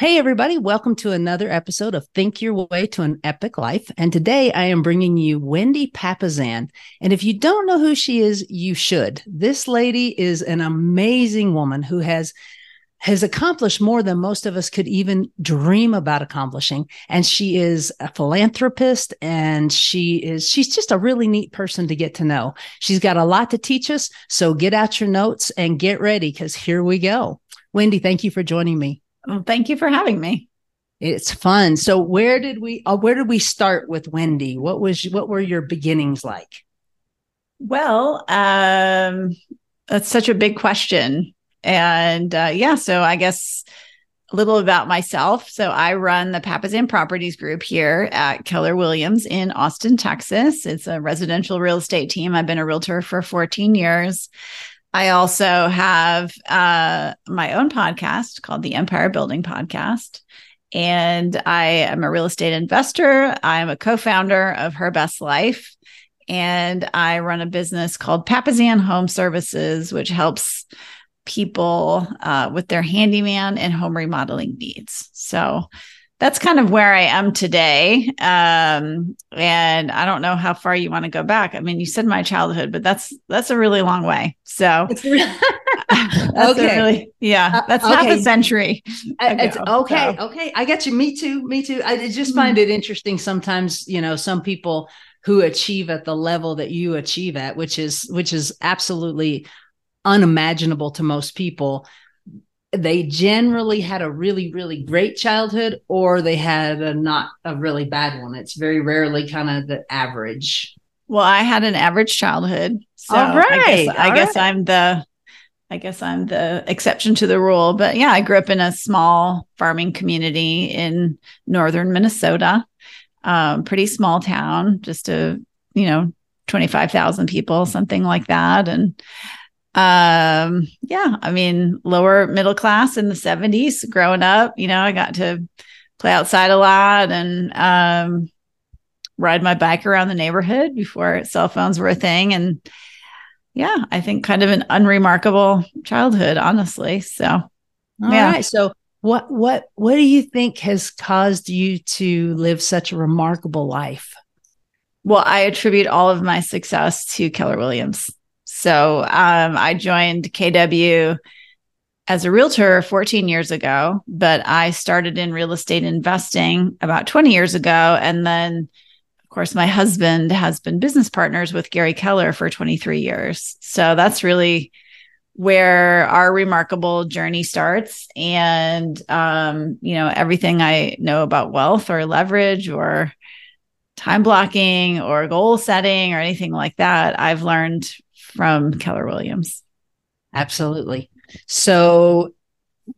Hey, everybody, welcome to another episode of Think Your Way to an Epic Life. And today I am bringing you Wendy Papasan. And if you don't know who she is, you should. This lady is an amazing woman who has has accomplished more than most of us could even dream about accomplishing and she is a philanthropist and she is she's just a really neat person to get to know she's got a lot to teach us so get out your notes and get ready because here we go wendy thank you for joining me well, thank you for having me. It's fun. So where did we uh, where did we start with Wendy? What was what were your beginnings like? Well, um that's such a big question. And uh, yeah, so I guess a little about myself. So I run the Papasan Properties Group here at Keller Williams in Austin, Texas. It's a residential real estate team. I've been a realtor for 14 years. I also have uh, my own podcast called the Empire Building Podcast. And I am a real estate investor. I'm a co founder of Her Best Life. And I run a business called Papasan Home Services, which helps people uh, with their handyman and home remodeling needs. So that's kind of where I am today. Um, and I don't know how far you want to go back. I mean, you said my childhood, but that's that's a really long way. So that's okay. Really, yeah, uh, that's uh, okay. half a century. Ago, it's okay. So. Okay. I get you. Me too. Me too. I just find mm-hmm. it interesting sometimes, you know, some people who achieve at the level that you achieve at, which is which is absolutely unimaginable to most people they generally had a really really great childhood or they had a not a really bad one. It's very rarely kind of the average. Well i had an average childhood. So all right. I guess, I guess right. i'm the i guess i'm the exception to the rule. But yeah i grew up in a small farming community in northern minnesota um, pretty small town just a you know 25,000 people something like that. And um yeah i mean lower middle class in the 70s growing up you know i got to play outside a lot and um ride my bike around the neighborhood before cell phones were a thing. And yeah i think kind of an unremarkable childhood honestly. So All yeah. right. so what what what do you think has caused you to live such a remarkable life? Well i attribute all of my success to keller williams so um, I joined KW as a realtor 14 years ago, but I started in real estate investing about 20 years ago. And then, of course, my husband has been business partners with Gary Keller for 23 years. So that's really where our remarkable journey starts. And, um, you know, everything I know about wealth or leverage or time blocking or goal setting or anything like that, I've learned from Keller Williams. Absolutely. So,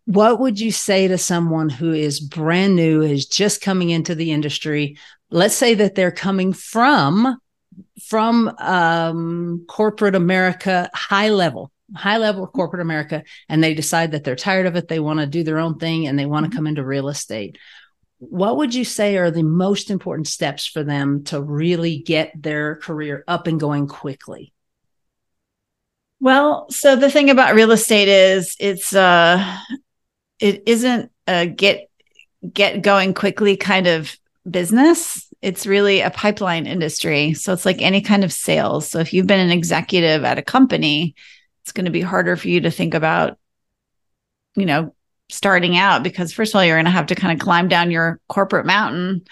what would you say to someone who is brand new, is just coming into the industry? Let's say that they're coming from from um, corporate America, high level, high level corporate America, and they decide that they're tired of it. They want to do their own thing and they want to mm-hmm. come into real estate. What would you say are the most important steps for them to really get their career up and going quickly? Well, so the thing about real estate is it's uh it isn't a get get going quickly kind of business. It's really a pipeline industry. So it's like any kind of sales. So if you've been an executive at a company, it's going to be harder for you to think about you know starting out because first of all you're going to have to kind of climb down your corporate mountain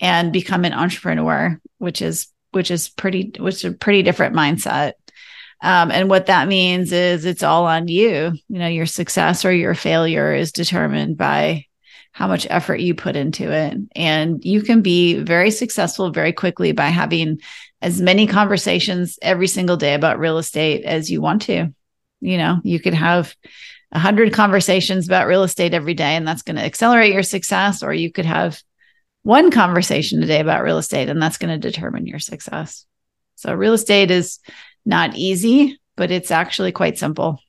and become an entrepreneur, which is which is pretty which is a pretty different mindset. Um, and what that means is it's all on you. You know, your success or your failure is determined by how much effort you put into it. And you can be very successful very quickly by having as many conversations every single day about real estate as you want to. You know, you could have a hundred conversations about real estate every day, and that's going to accelerate your success, or you could have one conversation a day about real estate, and that's going to determine your success. So real estate is not easy, but it's actually quite simple.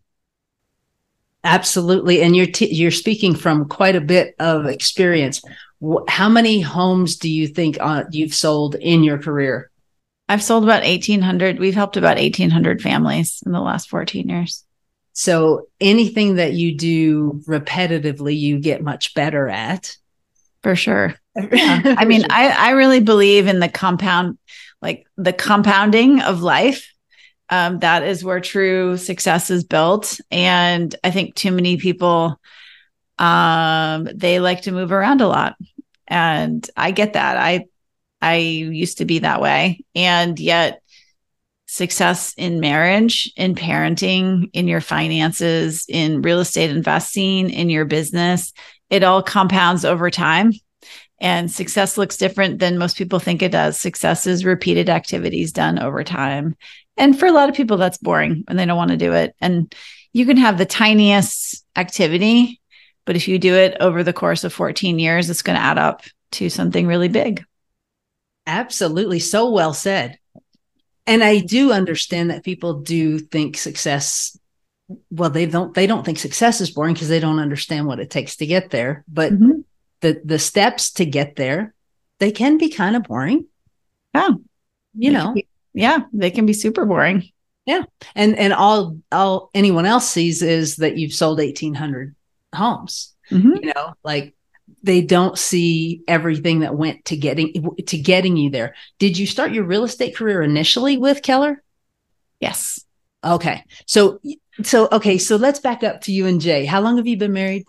Absolutely, and you're t- you're speaking from quite a bit of experience. How many homes do you think uh, you've sold in your career? I've sold about 1800. We've helped about 1800 families in the last 14 years. So anything that you do repetitively, you get much better at. For sure. Yeah. I mean, I, I really believe in the compound, like the compounding of life. Um, that is where true success is built. And I think too many people, um, they like to move around a lot. And I get that. I, I used to be that way. And yet success in marriage, in parenting, in your finances, in real estate investing, in your business, it all compounds over time. And success looks different than most people think it does. Success is repeated activities done over time. And for a lot of people, that's boring and they don't want to do it. And you can have the tiniest activity, but if you do it over the course of 14 years, it's going to add up to something really big. Absolutely. So well said. And I do understand that people do think success well they don't they don't think success is boring because they don't understand what it takes to get there but mm-hmm. the the steps to get there they can be kind of boring yeah you know be, yeah they can be super boring yeah and and all all anyone else sees is that you've sold 1800 homes mm-hmm. you know like they don't see everything that went to getting to getting you there. Did you start your real estate career initially with Keller? Yes. Okay. So so okay, so let's back up to you and Jay. How long have you been married?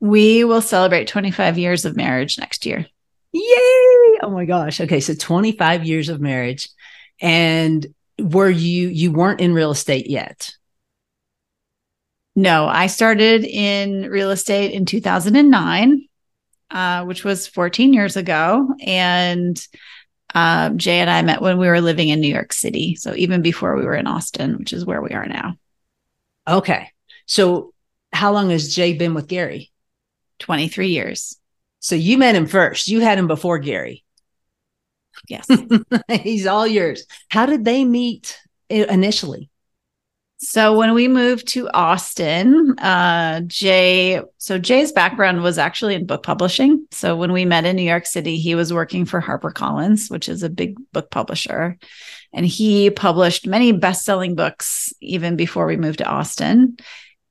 We will celebrate 25 years of marriage next year. Yay! Oh my gosh. Okay, so 25 years of marriage and were you you weren't in real estate yet? No, I started in real estate in 2009, uh, which was 14 years ago. And um, Jay and I met when we were living in New York City. So even before we were in Austin, which is where we are now. Okay. So how long has Jay been with Gary? 23 years. So you met him first. You had him before Gary. Yes. He's all yours. How did they meet initially? So when we moved to Austin, uh, Jay, so Jay's background was actually in book publishing. So when we met in New York City, he was working for HarperCollins, which is a big book publisher. And he published many best-selling books even before we moved to Austin.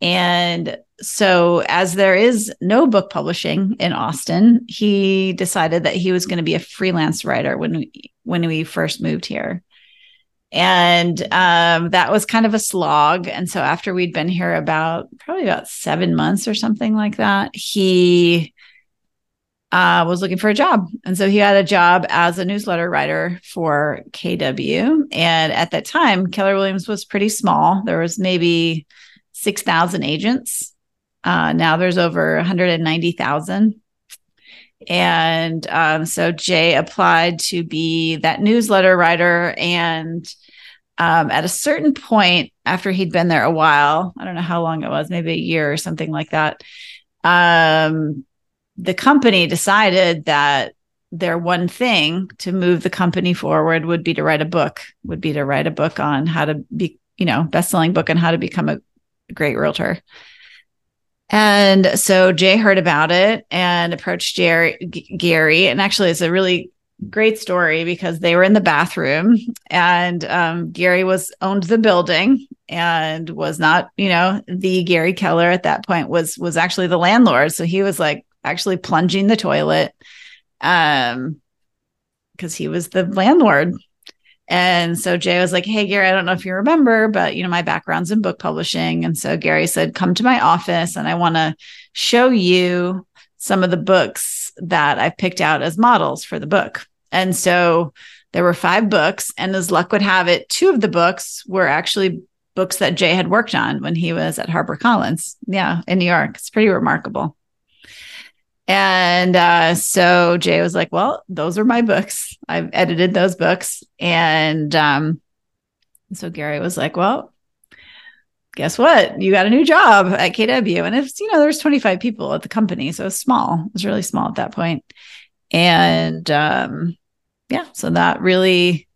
And so as there is no book publishing in Austin, he decided that he was going to be a freelance writer when we when we first moved here. And um, that was kind of a slog. And so after we'd been here about probably about seven months or something like that he uh, was looking for a job. And so he had a job as a newsletter writer for kw and at that time keller williams was pretty small. There was maybe 6000 agents uh, now there's over 190000 and um, so Jay applied to be that newsletter writer. And um, at a certain point, after he'd been there a while, I don't know how long it was, maybe a year or something like that, um, the company decided that their one thing to move the company forward would be to write a book, would be to write a book on how to be, you know, best selling book on how to become a great realtor. And so Jay heard about it and approached Jerry, G- Gary. And actually, it's a really great story because they were in the bathroom and um, Gary was owned the building and was not, you know, the Gary Keller at that point was was actually the landlord. So he was like actually plunging the toilet um because he was the landlord and so Jay was like, Hey, Gary, I don't know if you remember, but you know, my background's in book publishing. And so Gary said, Come to my office and I want to show you some of the books that I've picked out as models for the book. And so there were five books, and as luck would have it, two of the books were actually books that Jay had worked on when he was at HarperCollins. Yeah, in New York. It's pretty remarkable. And uh, so Jay was like, Well, those are my books. I've edited those books. And um, so Gary was like, Well, guess what? You got a new job at KW. And it's, you know, there's 25 people at the company. So it's small. It was really small at that point. And um, yeah, so that really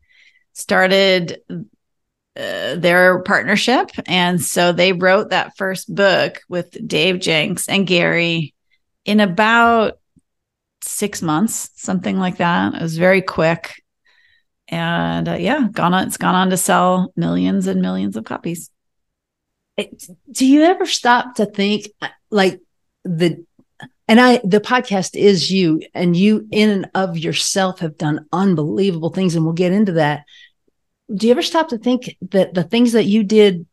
started uh, their partnership. And so they wrote that first book with Dave Jenks and Gary in about six months, something like that. It was very quick. And uh, yeah, gone on, it's gone on to sell millions and millions of copies. do you ever stop to think like the and I the podcast is you and you in and of yourself have done unbelievable things and we'll get into that. Do you ever stop to think that the things that you did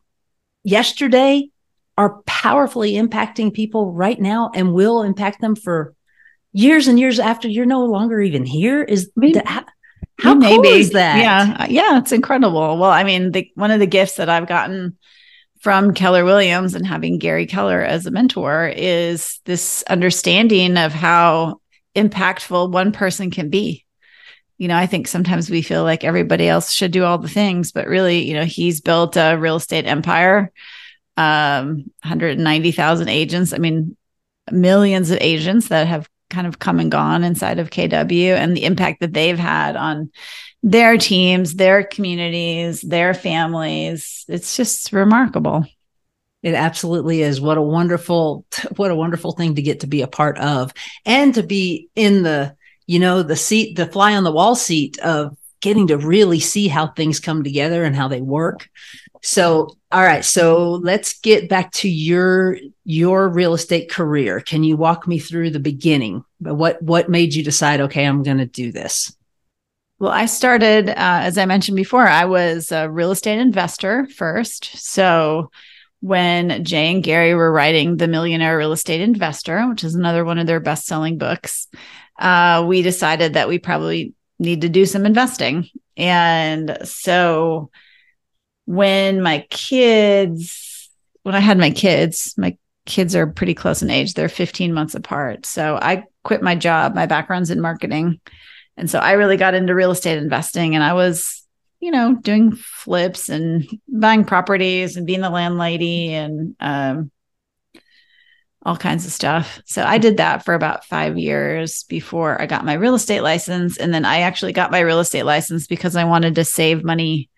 yesterday are powerfully impacting people right now and will impact them for years and years after you're no longer even here? Is maybe, that, how maybe. cool is that? Yeah, yeah, it's incredible. Well, I mean, the, one of the gifts that I've gotten from Keller Williams and having Gary Keller as a mentor is this understanding of how impactful one person can be. You know, I think sometimes we feel like everybody else should do all the things, but really, you know, he's built a real estate empire, um, 190,000 agents. I mean, millions of agents that have kind of come and gone inside of KW and the impact that they've had on their teams, their communities, their families. It's just remarkable. It absolutely is. What a wonderful, what a wonderful thing to get to be a part of and to be in the, you know, the seat, the fly on the wall seat of getting to really see how things come together and how they work. So, all right. So let's get back to your, your real estate career. Can you walk me through the beginning? What, what made you decide, okay, I'm going to do this? Well, I started, uh, as I mentioned before, I was a real estate investor first. So when Jay and Gary were writing The Millionaire Real Estate Investor, which is another one of their best selling books, uh, we decided that we probably need to do some investing. And so when my kids, when I had my kids, my kids are pretty close in age, they're 15 months apart. So I quit my job. My background's in marketing. And so I really got into real estate investing and I was, you know, doing flips and buying properties and being the landlady and um, all kinds of stuff. So I did that for about five years before I got my real estate license. And then I actually got my real estate license because I wanted to save money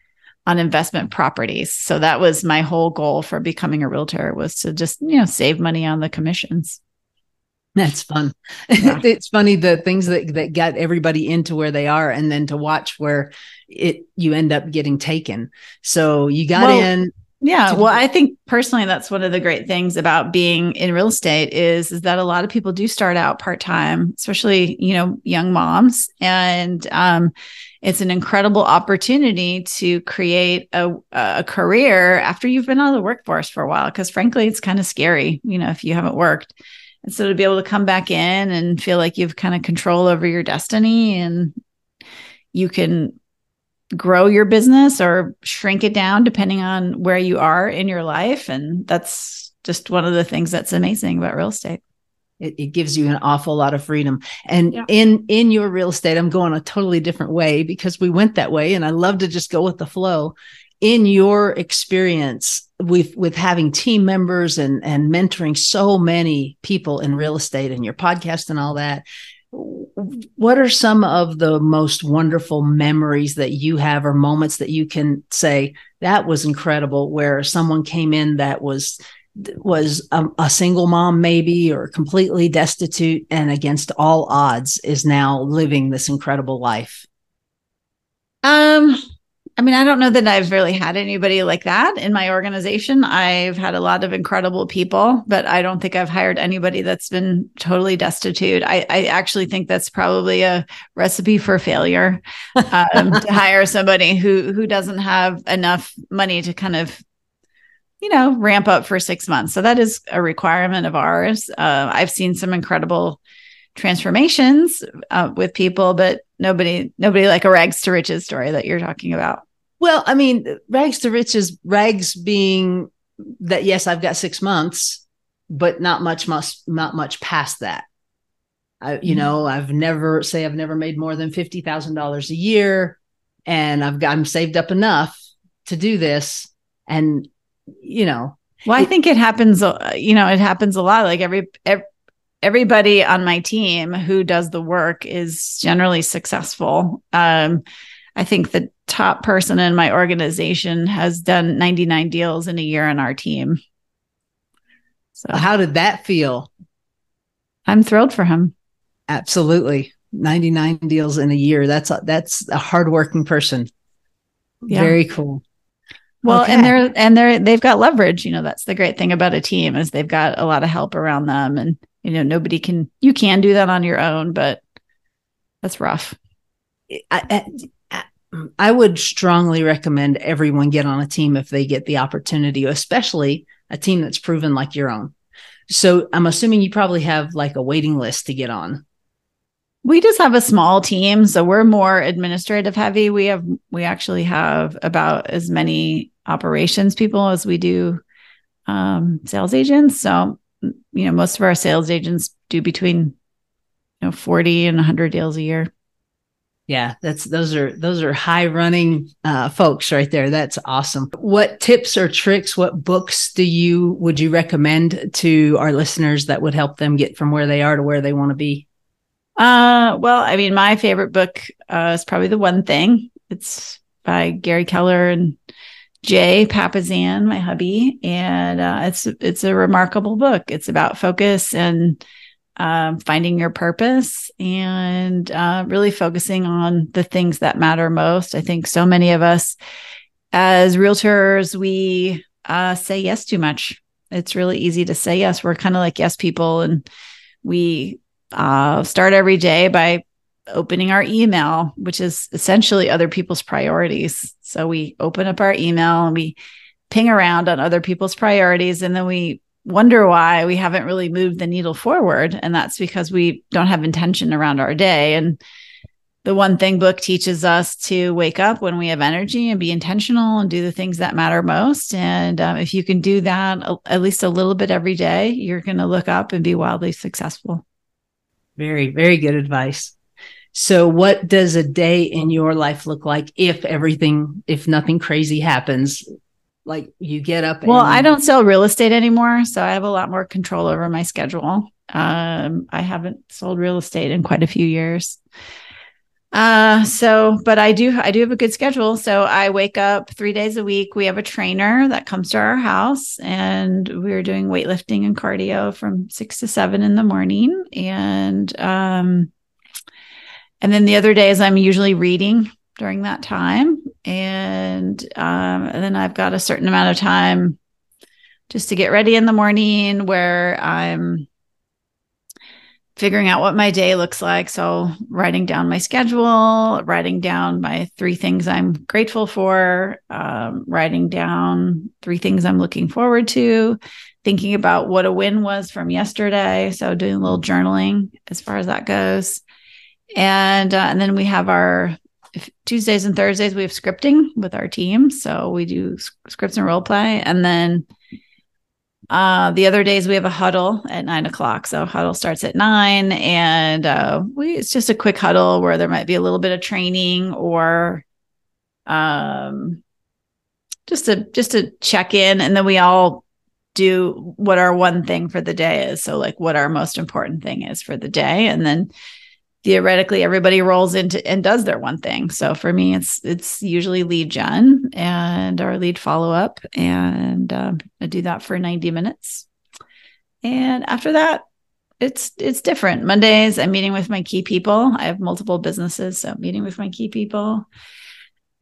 on investment properties. So that was my whole goal for becoming a realtor was to just, you know, save money on the commissions. That's fun. Yeah. it's funny the things that that got everybody into where they are, and then to watch where it you end up getting taken. So you got well, in. Yeah, well, I think personally that's one of the great things about being in real estate is is that a lot of people do start out part time, especially you know young moms, and um, it's an incredible opportunity to create a, a career after you've been out of the workforce for a while. Because frankly, it's kind of scary, you know, if you haven't worked. And so to be able to come back in and feel like you've kind of control over your destiny and you can grow your business or shrink it down depending on where you are in your life. And that's just one of the things that's amazing about real estate. It, it, gives you an awful lot of freedom and yeah. in in your real estate i'm going a totally different way because we went that way and i love to just go with the flow in your experience with with having team members and and mentoring so many people in real estate and your podcast and all that what are some of the most wonderful memories that you have or moments that you can say that was incredible where someone came in that was was a, a, single mom maybe or completely destitute and against all odds is now living this incredible life um I mean, I don't know that I've really had anybody like that in my organization. I've had a lot of incredible people, but I don't think I've hired anybody that's been totally destitute. I, I actually think that's probably a recipe for failure um, to hire somebody who who doesn't have enough money to kind of you know ramp up for six months. So that is a requirement of ours. Uh, I've seen some incredible transformations uh, with people, but nobody nobody like a rags to riches story that you're talking about. Well, I mean, rags to riches, rags being that yes, I've got six months, but not much must not much past that. I, you mm-hmm. know, I've never say I've never made more than fifty thousand dollars a year, and I've got I'm saved up enough to do this, and you know. Well, I think it happens. Uh, you know, it happens a lot. Like every, every everybody on my team who does the work is generally successful. Um, I think the top person in my organization has done 99 deals in a year on our team. So, how did that feel? I'm thrilled for him. Absolutely. 99 deals in a year. That's a, that's a hardworking person. Yeah. Very cool. Well, Okay. and they're and they're they've got leverage. You know, that's the great thing about a team is they've got a lot of help around them, and you know nobody can. You can do that on your own, but that's rough. I, I, I would strongly recommend everyone get on a team if they get the opportunity, especially a team that's proven like your own. So I'm assuming you probably have like a waiting list to get on. We just have a small team, so we're more administrative heavy. We have we actually have about as many operations people as we do um, sales agents. So you know, most of our sales agents do between you know 40 and 100 deals a year. Yeah, that's those are those are high running uh, folks right there. That's awesome. What tips or tricks, what books do you would you recommend to our listeners that would help them get from where they are to where they want to be? Uh, well, I mean, my favorite book uh, is probably the one thing. It's by Gary Keller and Jay Papasan, my hubby, and uh, it's it's a remarkable book. It's about focus and um, finding your purpose and uh, really focusing on the things that matter most. I think so many of us, as realtors, we uh, say yes too much. It's really easy to say yes. We're kind of like yes people, and we uh, start every day by opening our email, which is essentially other people's priorities. So we open up our email and we ping around on other people's priorities, and then we wonder why we haven't really moved the needle forward. And that's because we don't have intention around our day. And the one thing book teaches us to wake up when we have energy and be intentional and do the things that matter most. And um, if you can do that a- at least a little bit every day, you're going to look up and be wildly successful. Very, very good advice. So, what does a day in your life look like if everything, if nothing crazy happens? Like you get up. Well, I don't sell real estate anymore, so I have a lot more control over my schedule. Um, I haven't sold real estate in quite a few years. Uh, so, but I do, I do have a good schedule. So I wake up three days a week. We have a trainer that comes to our house and we're doing weightlifting and cardio from six to seven in the morning. And, um, and then the other days I'm usually reading during that time. And, um, and then I've got a certain amount of time just to get ready in the morning where I'm figuring out what my day looks like. So, writing down my schedule, writing down my three things I'm grateful for, um, writing down three things I'm looking forward to, thinking about what a win was from yesterday. So, doing a little journaling as far as that goes. And, uh, and then we have our Tuesdays and Thursdays, we have scripting with our team. So, we do scripts and role play. And then uh, the other days we have a huddle at nine o'clock. So huddle starts at nine, and uh, we it's just a quick huddle where there might be a little bit of training or um, just to just to check in, and then we all do what our one thing for the day is. So like what our most important thing is for the day, and then theoretically everybody rolls into and does their one thing. So for me it's it's usually lead gen and our lead follow up and um, i do that for 90 minutes. And after that it's it's different. Mondays i'm meeting with my key people. I have multiple businesses so meeting with my key people.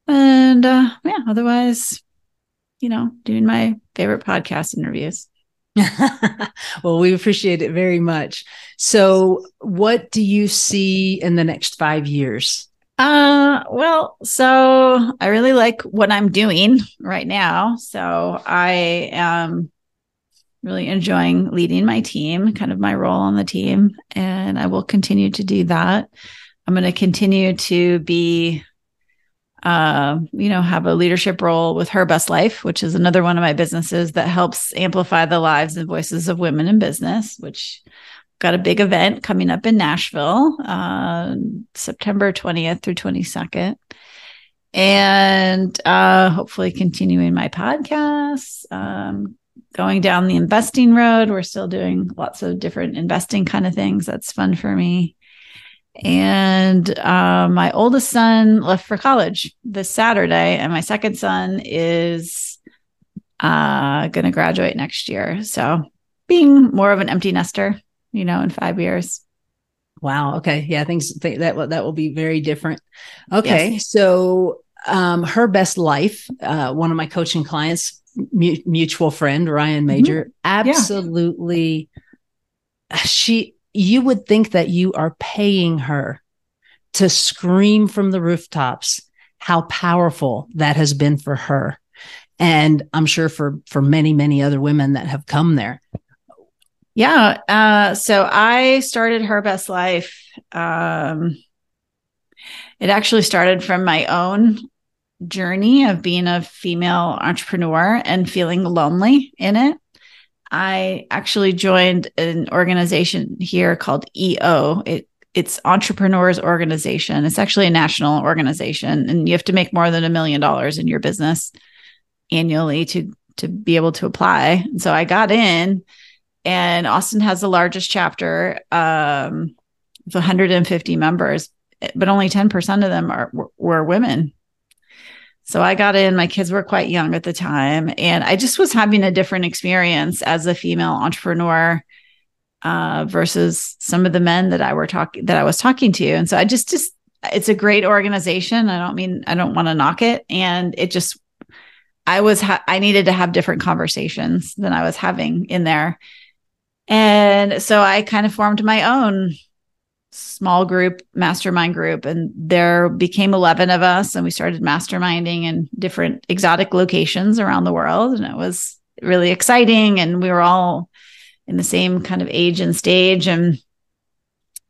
And uh yeah otherwise you know doing my favorite podcast interviews well, we appreciate it very much. So, what do you see in the next five years? Uh, well, so I really like what I'm doing right now. So I am really enjoying leading my team, kind of my role on the team, and I will continue to do that. I'm going to continue to be, uh, you know, have a leadership role with Her Best Life, which is another one of my businesses that helps amplify the lives and voices of women in business, which got a big event coming up in Nashville, uh, September 20th through 22nd. And uh, hopefully continuing my podcasts, um, going down the investing road. We're still doing lots of different investing kind of things. That's fun for me. And uh, my oldest son left for college this Saturday, and my second son is uh, going to graduate next year. So, being more of an empty nester, you know, in five years. Wow. Okay. Yeah. Things th- that will that will be very different. Okay. Yes. So, um, her best life. Uh, one of my coaching clients, mu- mutual friend Ryan Major, mm-hmm. absolutely. Yeah. She, you would think that you are paying her to scream from the rooftops how powerful that has been for her. And i'm sure for for many many other women that have come there. Yeah uh, so i started her best life um, it actually started from my own journey of being a female entrepreneur and feeling lonely in it i actually joined an organization here called eo it it's entrepreneurs organization. It's actually a national organization and you have to make more than a million dollars in your business annually to to be able to apply. And so i got in and austin has the largest chapter um with 150 members but only 10% of them are were women so I got in, my kids were quite young at the time, and I just was having a different experience as a female entrepreneur uh, versus some of the men that I were talking that I was talking to. And so I just just it's a great organization. I don't mean I don't want to knock it, and it just I was ha- I needed to have different conversations than I was having in there, and so I kind of formed my own small group mastermind group and there became 11 of us and we started masterminding in different exotic locations around the world and it was really exciting and we were all in the same kind of age and stage and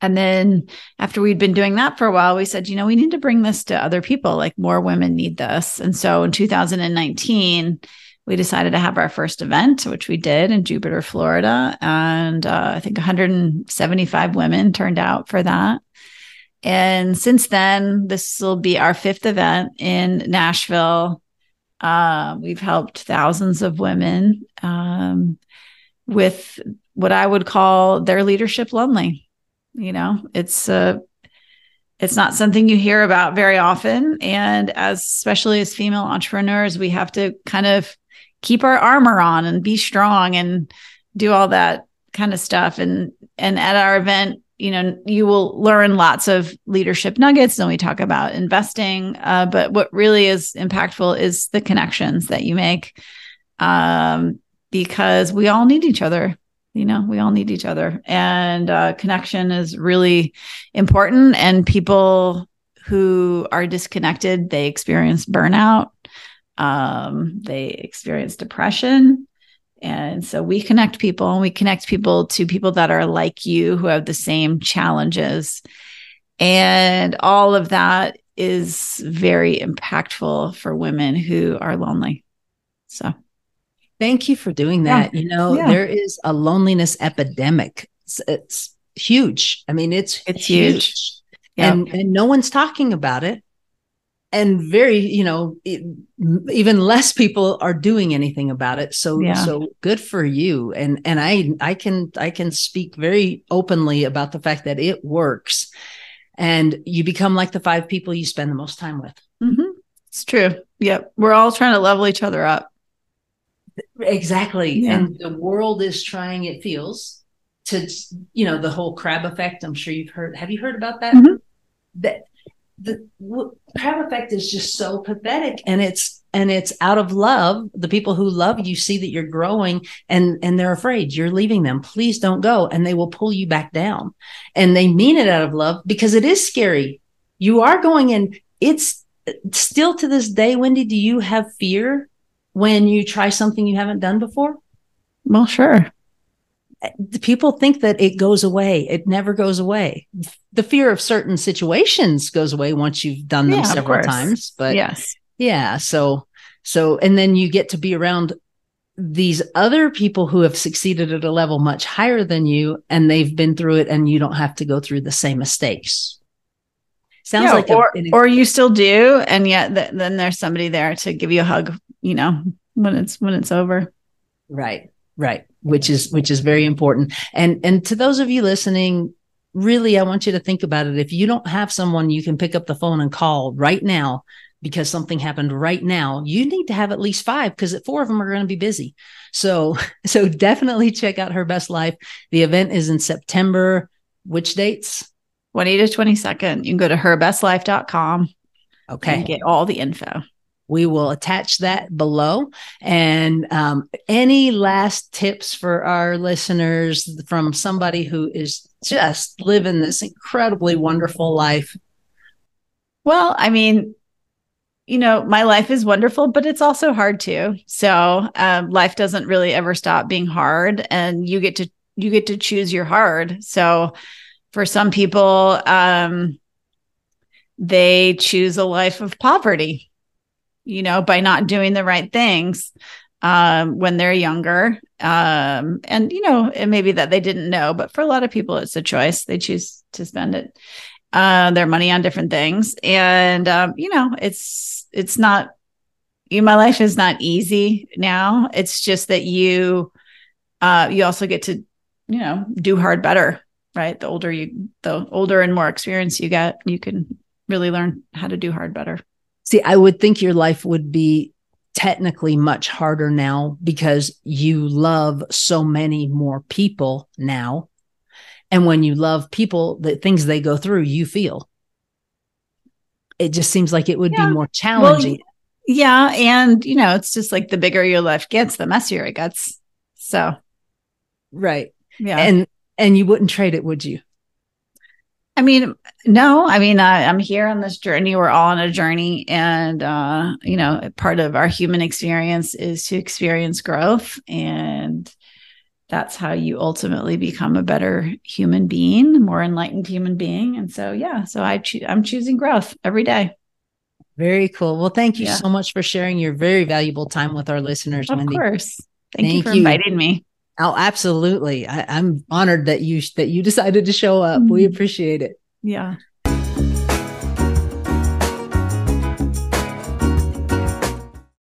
and then after we'd been doing that for a while we said you know we need to bring this to other people like more women need this. And so in 2019 we decided to have our first event which we did in jupiter florida and uh, i think 175 women turned out for that. And since then this will be our fifth event in nashville. Uh, we've helped thousands of women um, with what I would call their leadership lonely. You know, it's uh it's not something you hear about very often. And as especially as female entrepreneurs we have to kind of keep our armor on and be strong and do all that kind of stuff. And and at our event you know you will learn lots of leadership nuggets and we talk about investing. Uh, but what really is impactful is the connections that you make um, because we all need each other you know we all need each other. And uh, connection is really important and people who are disconnected they experience burnout um, they experience depression and so we connect people and we connect people to people that are like you who have the same challenges and all of that is very impactful for women who are lonely so Thank you for doing that. Yeah. You know, yeah. there is a loneliness epidemic. It's, it's huge. I mean, it's it's huge. huge. Yep. And and no one's talking about it. And very, you know, it, even less people are doing anything about it. So yeah. so good for you. And and I I can I can speak very openly about the fact that it works. And you become like the five people you spend the most time with. Mm-hmm. It's true. Yep. We're all trying to level each other up. Exactly. Yeah. And the world is trying, it feels, to, you know, the whole crab effect. I'm sure you've heard. Have you heard about that? Mm-hmm. That the crab effect is just so pathetic and it's and it's out of love. The people who love you see that you're growing and and they're afraid. You're leaving them. Please don't go and they will pull you back down. And they mean it out of love because it is scary. You are going in. It's still to this day wendy do you have fear when you try something you haven't done before? Well, sure. People think that it goes away. It never goes away. The fear of certain situations goes away once you've done them yeah, several times. But yes. Yeah. So, so, and then you get to be around these other people who have succeeded at a level much higher than you and they've been through it and you don't have to go through the same mistakes. Sounds yeah, like or, a, or you still do and yet th- then there's somebody there to give you a hug you know, when it's when it's over. Right. Right. Which is which is very important. And and to those of you listening, really I want you to think about it. If you don't have someone you can pick up the phone and call right now because something happened right now, you need to have at least five because four of them are going to be busy. So, so definitely check out her best life. The event is in September. Which dates? 20 to 22nd. You can go to herbestlife.com Okay. and get all the info. We will attach that below. And um, any last tips for our listeners from somebody who is just living this incredibly wonderful life? Well, I mean, you know, my life is wonderful, but it's also hard too. So um, life doesn't really ever stop being hard, and you get to you get to choose your hard. So for some people, um, they choose a life of poverty, you know, by not doing the right things um, when they're younger. Um, and, you know, it may be that they didn't know, but for a lot of people, it's a choice. They choose to spend it, uh, their money on different things. And, um, you know, it's, it's not, you, my life is not easy now. It's just that you, uh, you also get to, you know, do hard better, right? The older you, the older and more experience you get, you can really learn how to do hard better. See, I would think your life would be technically much harder now because you love so many more people now. And when you love people, the things they go through, you feel. It just seems like it would Yeah. be more challenging. Yeah. And, you know, it's just like the bigger your life gets, the messier it gets. So, right. yeah. And and you wouldn't trade it, would you? I mean, no, I mean, I, I'm here on this journey. We're all on a journey. And, uh, you know, part of our human experience is to experience growth. And that's how you ultimately become a better human being, more enlightened human being. And so, yeah, so I choo- I'm choosing growth every day. Very cool. Well, thank you Yeah. so much for sharing your very valuable time with our listeners, Of Wendy. course. Thank, you for you. inviting me. Oh, absolutely. I, I'm honored that you that you decided to show up. We Mhm. appreciate it. Yeah.